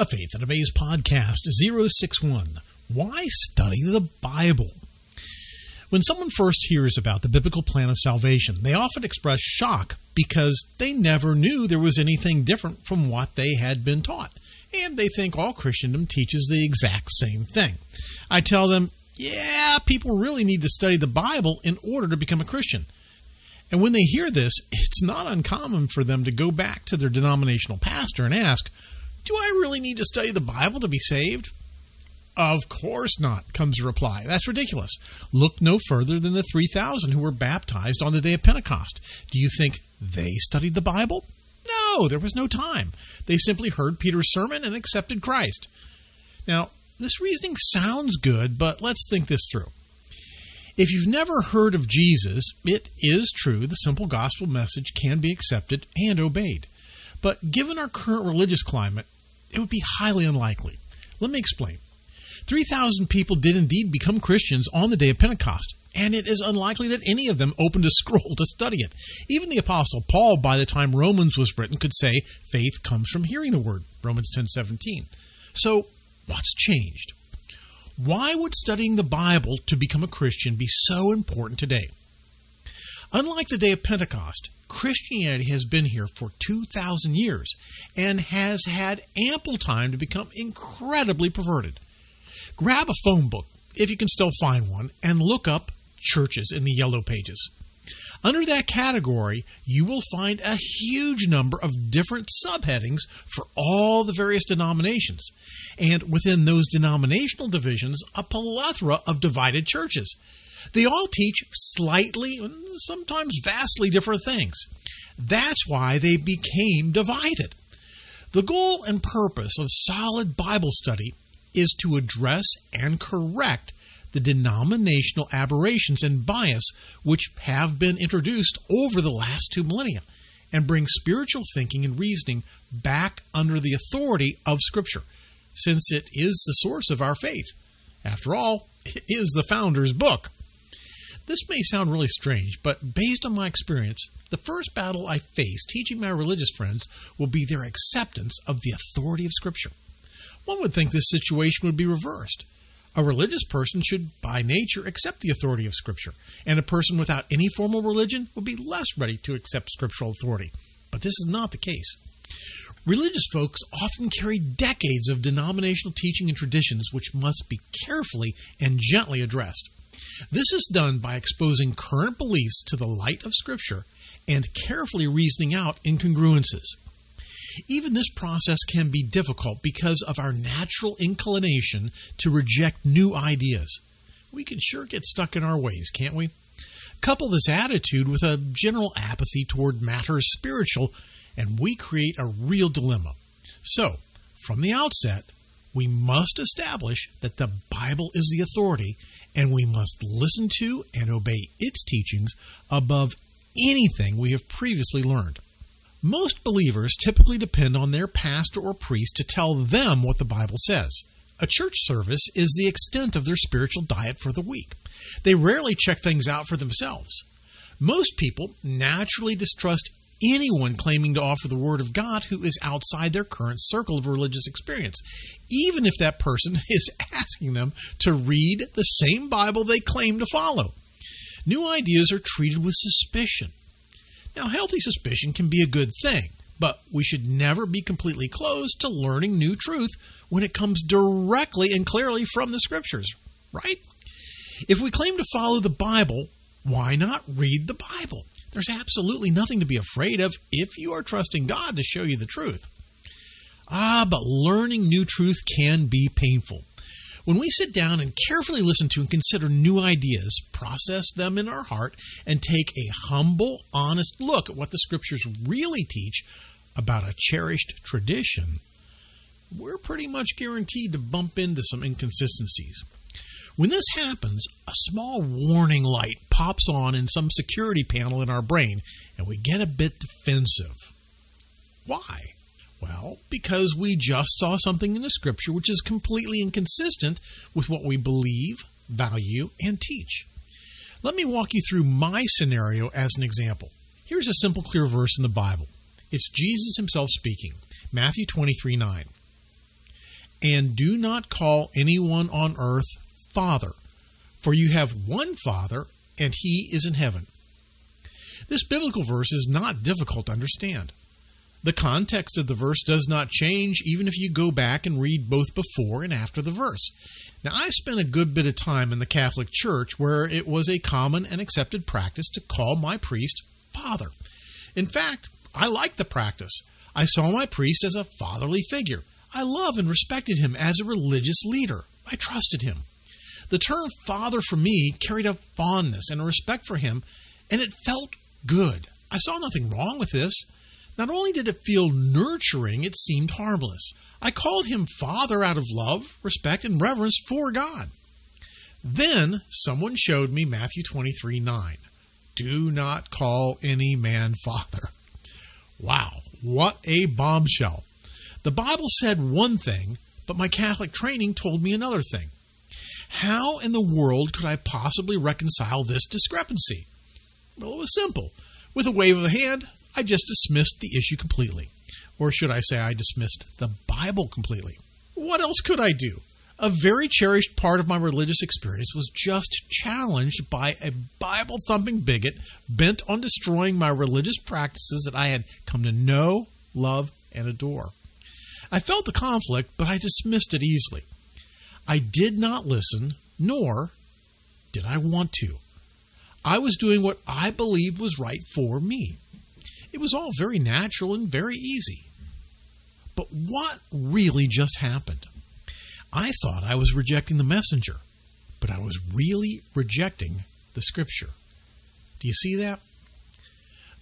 A Faith That Obeys podcast 061 Why Study the Bible? When someone first hears about the biblical plan of salvation, they often express shock because they never knew there was anything different from what they had been taught. And they think all Christendom teaches the exact same thing. I tell them, yeah, people really need to study the Bible in order to become a Christian. And when they hear this, it's not uncommon for them to go back to their denominational pastor and ask, do I really need to study the Bible to be saved? Of course not, comes the reply. That's ridiculous. Look no further than the 3,000 who were baptized on the day of Pentecost. Do you think they studied the Bible? No, there was no time. They simply heard Peter's sermon and accepted Christ. Now, this reasoning sounds good, but let's think this through. If you've never heard of Jesus, it is true the simple gospel message can be accepted and obeyed. But given our current religious climate, it would be highly unlikely. Let me explain. 3,000 people did indeed become Christians on the day of Pentecost, and it is unlikely that any of them opened a scroll to study it. Even the apostle Paul by the time Romans was written could say faith comes from hearing the word, Romans 10:17. So, what's changed? Why would studying the Bible to become a Christian be so important today? Unlike the day of Pentecost, Christianity has been here for 2,000 years and has had ample time to become incredibly perverted. Grab a phone book, if you can still find one, and look up churches in the yellow pages. Under that category, you will find a huge number of different subheadings for all the various denominations. And within those denominational divisions, a plethora of divided churches. They all teach slightly, and sometimes vastly different things. That's why they became divided. The goal and purpose of solid Bible study is to address and correct the denominational aberrations and bias which have been introduced over the last two millennia and bring spiritual thinking and reasoning back under the authority of Scripture, since it is the source of our faith. After all, it is the founder's book. This may sound really strange, but based on my experience, the first battle I face teaching my religious friends will be their acceptance of the authority of Scripture. One would think this situation would be reversed. A religious person should, by nature, accept the authority of Scripture, and a person without any formal religion would be less ready to accept scriptural authority. But this is not the case. Religious folks often carry decades of denominational teaching and traditions which must be carefully and gently addressed. This is done by exposing current beliefs to the light of Scripture and carefully reasoning out incongruences. Even this process can be difficult because of our natural inclination to reject new ideas. We can sure get stuck in our ways, can't we? Couple this attitude with a general apathy toward matters spiritual, and we create a real dilemma. So, from the outset, we must establish that the Bible is the authority and we must listen to and obey its teachings above anything we have previously learned. Most believers typically depend on their pastor or priest to tell them what the Bible says. A church service is the extent of their spiritual diet for the week. They rarely check things out for themselves. Most people naturally distrust anyone claiming to offer the Word of God who is outside their current circle of religious experience, even if that person is asking them to read the same Bible they claim to follow. New ideas are treated with suspicion. Now, healthy suspicion can be a good thing, but we should never be completely closed to learning new truth when it comes directly and clearly from the Scriptures, right? If we claim to follow the Bible, why not read the Bible? There's absolutely nothing to be afraid of if you are trusting God to show you the truth. Ah, but learning new truth can be painful. When we sit down and carefully listen to and consider new ideas, process them in our heart, and take a humble, honest look at what the scriptures really teach about a cherished tradition, we're pretty much guaranteed to bump into some inconsistencies. When this happens, a small warning light pops on in some security panel in our brain, and we get a bit defensive. Why? Well, because we just saw something in the scripture which is completely inconsistent with what we believe, value, and teach. Let me walk you through my scenario as an example. Here's a simple, clear verse in the Bible. It's Jesus himself speaking. Matthew 23 9. And do not call anyone on earth Father, for you have one Father, and he is in heaven. This biblical verse is not difficult to understand. The context of the verse does not change even if you go back and read both before and after the verse. Now, I spent a good bit of time in the Catholic Church where it was a common and accepted practice to call my priest father. In fact, I liked the practice. I saw my priest as a fatherly figure. I loved and respected him as a religious leader. I trusted him. The term father for me carried a fondness and a respect for him, and it felt good. I saw nothing wrong with this. Not only did it feel nurturing, it seemed harmless. I called him Father out of love, respect, and reverence for God. Then someone showed me Matthew 23 9. Do not call any man father. Wow, what a bombshell. The Bible said one thing, but my Catholic training told me another thing. How in the world could I possibly reconcile this discrepancy? Well, it was simple. With a wave of the hand, I just dismissed the issue completely. Or should I say, I dismissed the Bible completely. What else could I do? A very cherished part of my religious experience was just challenged by a Bible thumping bigot bent on destroying my religious practices that I had come to know, love, and adore. I felt the conflict, but I dismissed it easily. I did not listen, nor did I want to. I was doing what I believed was right for me. It was all very natural and very easy. But what really just happened? I thought I was rejecting the messenger, but I was really rejecting the scripture. Do you see that?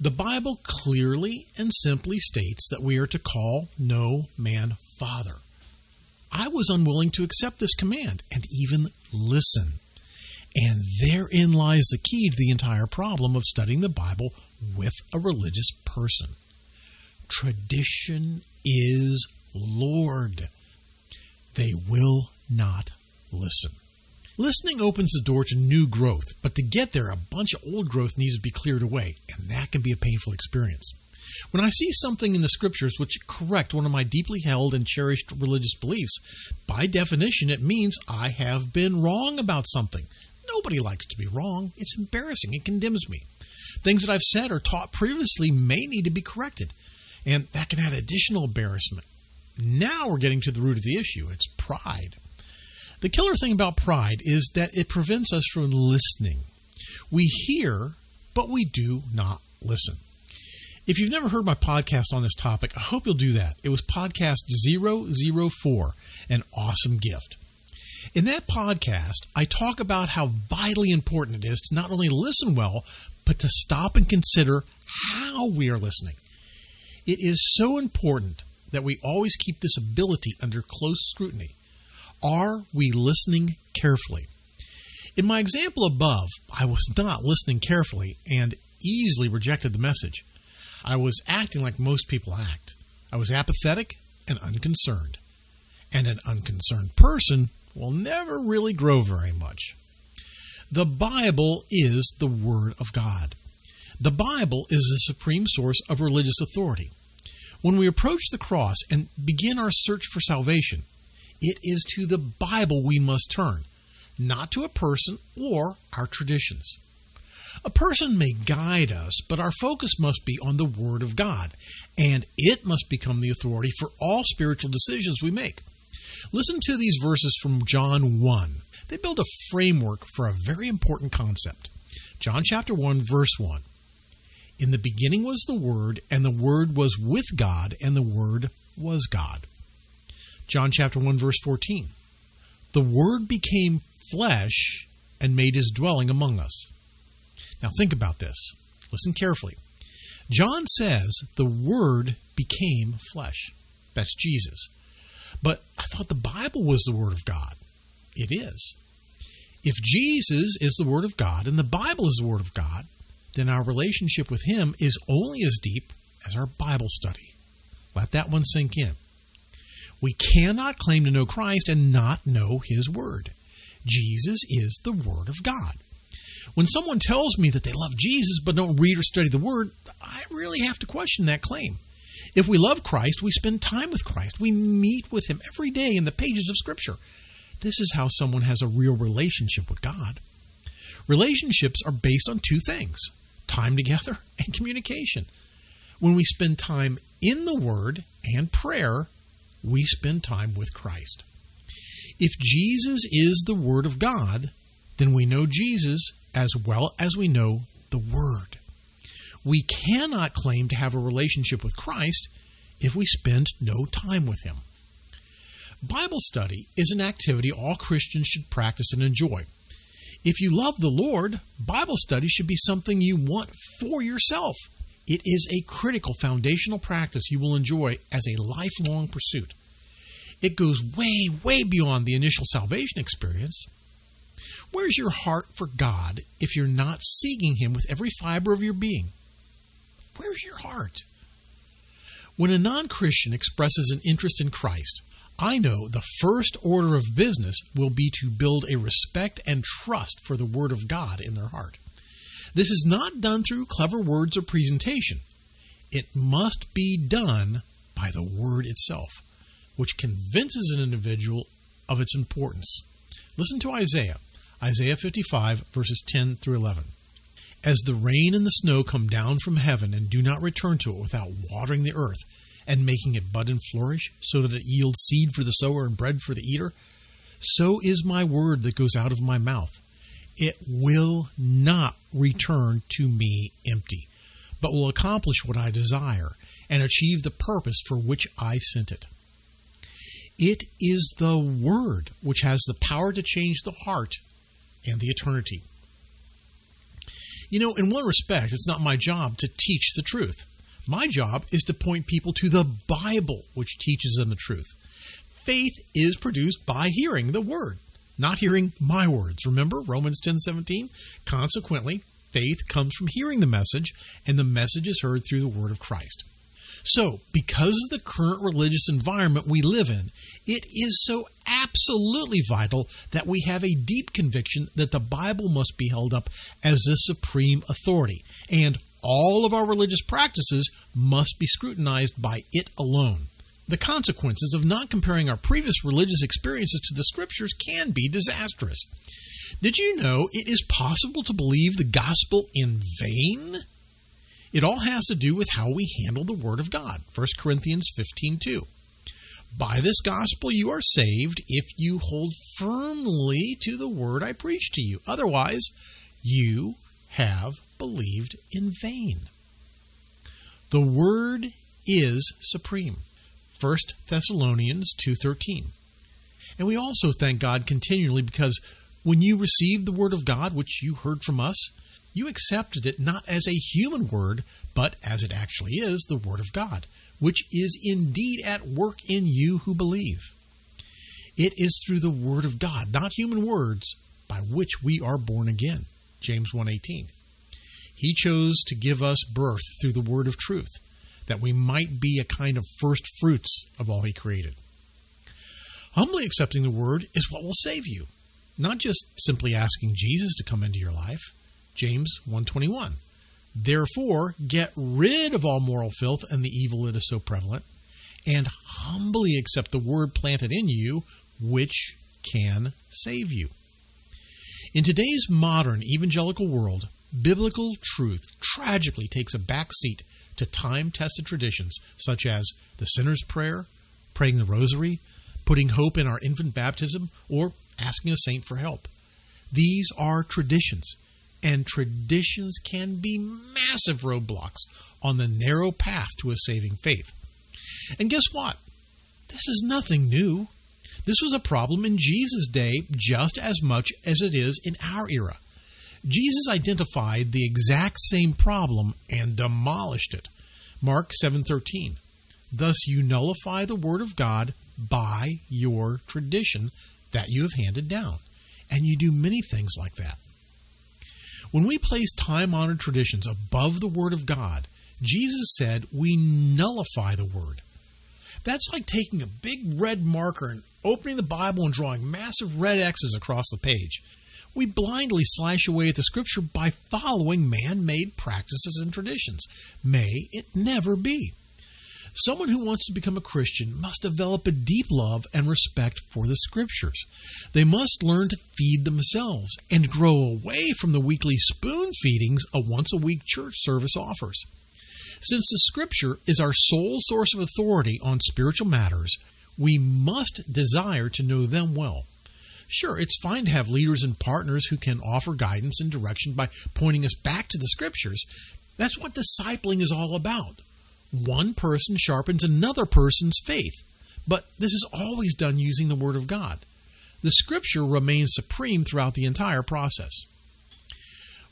The Bible clearly and simply states that we are to call no man father. I was unwilling to accept this command and even listen. And therein lies the key to the entire problem of studying the Bible with a religious person. Tradition is Lord. They will not listen. Listening opens the door to new growth, but to get there, a bunch of old growth needs to be cleared away, and that can be a painful experience. When I see something in the scriptures which correct one of my deeply held and cherished religious beliefs, by definition it means I have been wrong about something. Nobody likes to be wrong. It's embarrassing. It condemns me. Things that I've said or taught previously may need to be corrected, and that can add additional embarrassment. Now we're getting to the root of the issue it's pride. The killer thing about pride is that it prevents us from listening. We hear, but we do not listen. If you've never heard my podcast on this topic, I hope you'll do that. It was podcast 004, an awesome gift. In that podcast, I talk about how vitally important it is to not only listen well, but to stop and consider how we are listening. It is so important that we always keep this ability under close scrutiny. Are we listening carefully? In my example above, I was not listening carefully and easily rejected the message. I was acting like most people act. I was apathetic and unconcerned. And an unconcerned person will never really grow very much. The Bible is the Word of God. The Bible is the supreme source of religious authority. When we approach the cross and begin our search for salvation, it is to the Bible we must turn, not to a person or our traditions. A person may guide us, but our focus must be on the Word of God, and it must become the authority for all spiritual decisions we make. Listen to these verses from John 1. They build a framework for a very important concept. John chapter 1, verse 1. In the beginning was the Word, and the Word was with God, and the Word was God. John chapter 1, verse 14. The Word became flesh and made his dwelling among us. Now think about this. Listen carefully. John says the Word became flesh. That's Jesus. But I thought the Bible was the Word of God. It is. If Jesus is the Word of God and the Bible is the Word of God, then our relationship with Him is only as deep as our Bible study. Let that one sink in. We cannot claim to know Christ and not know His Word. Jesus is the Word of God. When someone tells me that they love Jesus but don't read or study the Word, I really have to question that claim. If we love Christ, we spend time with Christ. We meet with Him every day in the pages of Scripture. This is how someone has a real relationship with God. Relationships are based on two things time together and communication. When we spend time in the Word and prayer, we spend time with Christ. If Jesus is the Word of God, then we know Jesus as well as we know the Word. We cannot claim to have a relationship with Christ if we spend no time with Him. Bible study is an activity all Christians should practice and enjoy. If you love the Lord, Bible study should be something you want for yourself. It is a critical foundational practice you will enjoy as a lifelong pursuit. It goes way, way beyond the initial salvation experience. Where's your heart for God if you're not seeking Him with every fiber of your being? Where's your heart? When a non Christian expresses an interest in Christ, I know the first order of business will be to build a respect and trust for the Word of God in their heart. This is not done through clever words or presentation. It must be done by the Word itself, which convinces an individual of its importance. Listen to Isaiah, Isaiah 55, verses 10 through 11. As the rain and the snow come down from heaven and do not return to it without watering the earth, and making it bud and flourish, so that it yields seed for the sower and bread for the eater? So is my word that goes out of my mouth. It will not return to me empty, but will accomplish what I desire and achieve the purpose for which I sent it. It is the Word which has the power to change the heart and the eternity. You know, in one respect, it's not my job to teach the truth. My job is to point people to the Bible, which teaches them the truth. Faith is produced by hearing the word, not hearing my words. Remember Romans 10:17? Consequently, faith comes from hearing the message, and the message is heard through the word of Christ. So, because of the current religious environment we live in, it is so absolutely vital that we have a deep conviction that the Bible must be held up as the supreme authority, and all of our religious practices must be scrutinized by it alone. The consequences of not comparing our previous religious experiences to the scriptures can be disastrous. Did you know it is possible to believe the gospel in vain? It all has to do with how we handle the word of God. 1 Corinthians 15:2. By this gospel you are saved if you hold firmly to the word I preach to you. Otherwise, you have believed in vain. The word is supreme. 1 Thessalonians 2:13. And we also thank God continually because when you received the word of God which you heard from us, you accepted it not as a human word, but as it actually is, the word of God, which is indeed at work in you who believe. It is through the word of God, not human words, by which we are born again. James 1:18. He chose to give us birth through the word of truth, that we might be a kind of first fruits of all he created. Humbly accepting the word is what will save you, not just simply asking Jesus to come into your life. James 121. Therefore, get rid of all moral filth and the evil that is so prevalent, and humbly accept the word planted in you, which can save you. In today's modern evangelical world, biblical truth tragically takes a back seat to time tested traditions such as the sinner's prayer, praying the rosary, putting hope in our infant baptism, or asking a saint for help. These are traditions, and traditions can be massive roadblocks on the narrow path to a saving faith. And guess what? This is nothing new. This was a problem in Jesus' day just as much as it is in our era. Jesus identified the exact same problem and demolished it. Mark 7:13. Thus you nullify the word of God by your tradition that you have handed down. And you do many things like that. When we place time-honored traditions above the word of God, Jesus said we nullify the word. That's like taking a big red marker and opening the Bible and drawing massive red X's across the page. We blindly slash away at the scripture by following man made practices and traditions. May it never be. Someone who wants to become a Christian must develop a deep love and respect for the Scriptures. They must learn to feed themselves and grow away from the weekly spoon feedings a once a week church service offers. Since the Scripture is our sole source of authority on spiritual matters, we must desire to know them well. Sure, it's fine to have leaders and partners who can offer guidance and direction by pointing us back to the Scriptures. That's what discipling is all about. One person sharpens another person's faith, but this is always done using the Word of God. The Scripture remains supreme throughout the entire process.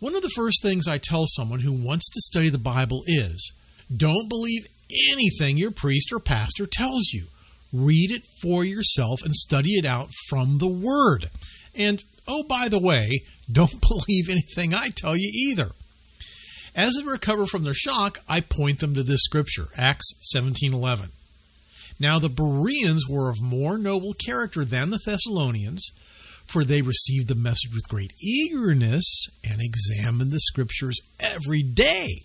One of the first things I tell someone who wants to study the Bible is don't believe anything your priest or pastor tells you. Read it for yourself and study it out from the Word. And, oh, by the way, don't believe anything I tell you either. As they recover from their shock, I point them to this scripture, Acts 17:11. Now the Bereans were of more noble character than the Thessalonians, for they received the message with great eagerness and examined the scriptures every day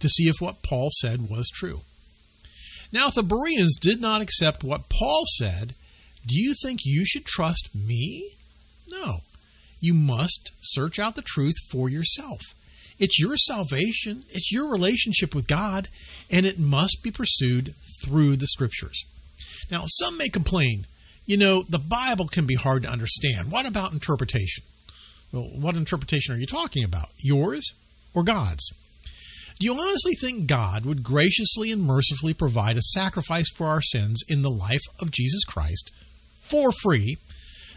to see if what Paul said was true. Now, if the Bereans did not accept what Paul said, do you think you should trust me? No. You must search out the truth for yourself. It's your salvation, it's your relationship with God, and it must be pursued through the scriptures. Now, some may complain, you know, the Bible can be hard to understand. What about interpretation? Well, what interpretation are you talking about? Yours or God's? Do you honestly think God would graciously and mercifully provide a sacrifice for our sins in the life of Jesus Christ for free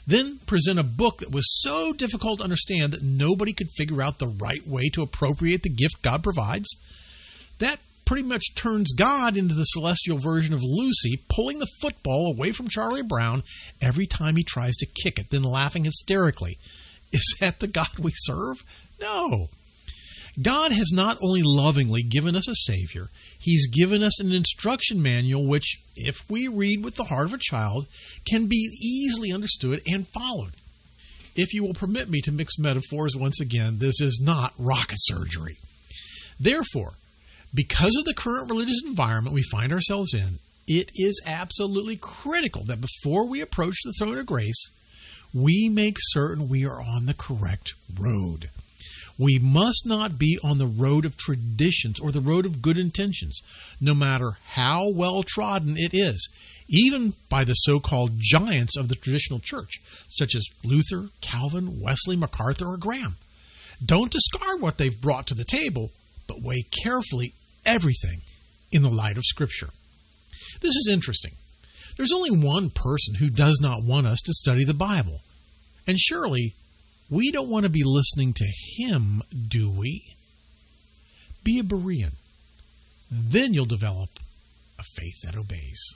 then present a book that was so difficult to understand that nobody could figure out the right way to appropriate the gift God provides. That pretty much turns God into the celestial version of Lucy, pulling the football away from Charlie Brown every time he tries to kick it, then laughing hysterically. Is that the God we serve? No. God has not only lovingly given us a Savior, He's given us an instruction manual which, if we read with the heart of a child, can be easily understood and followed. If you will permit me to mix metaphors once again, this is not rocket surgery. Therefore, because of the current religious environment we find ourselves in, it is absolutely critical that before we approach the throne of grace, we make certain we are on the correct road. We must not be on the road of traditions or the road of good intentions, no matter how well trodden it is, even by the so called giants of the traditional church, such as Luther, Calvin, Wesley, MacArthur, or Graham. Don't discard what they've brought to the table, but weigh carefully everything in the light of Scripture. This is interesting. There's only one person who does not want us to study the Bible. And surely we don't want to be listening to him, do we? Be a Berean. Then you'll develop a faith that obeys.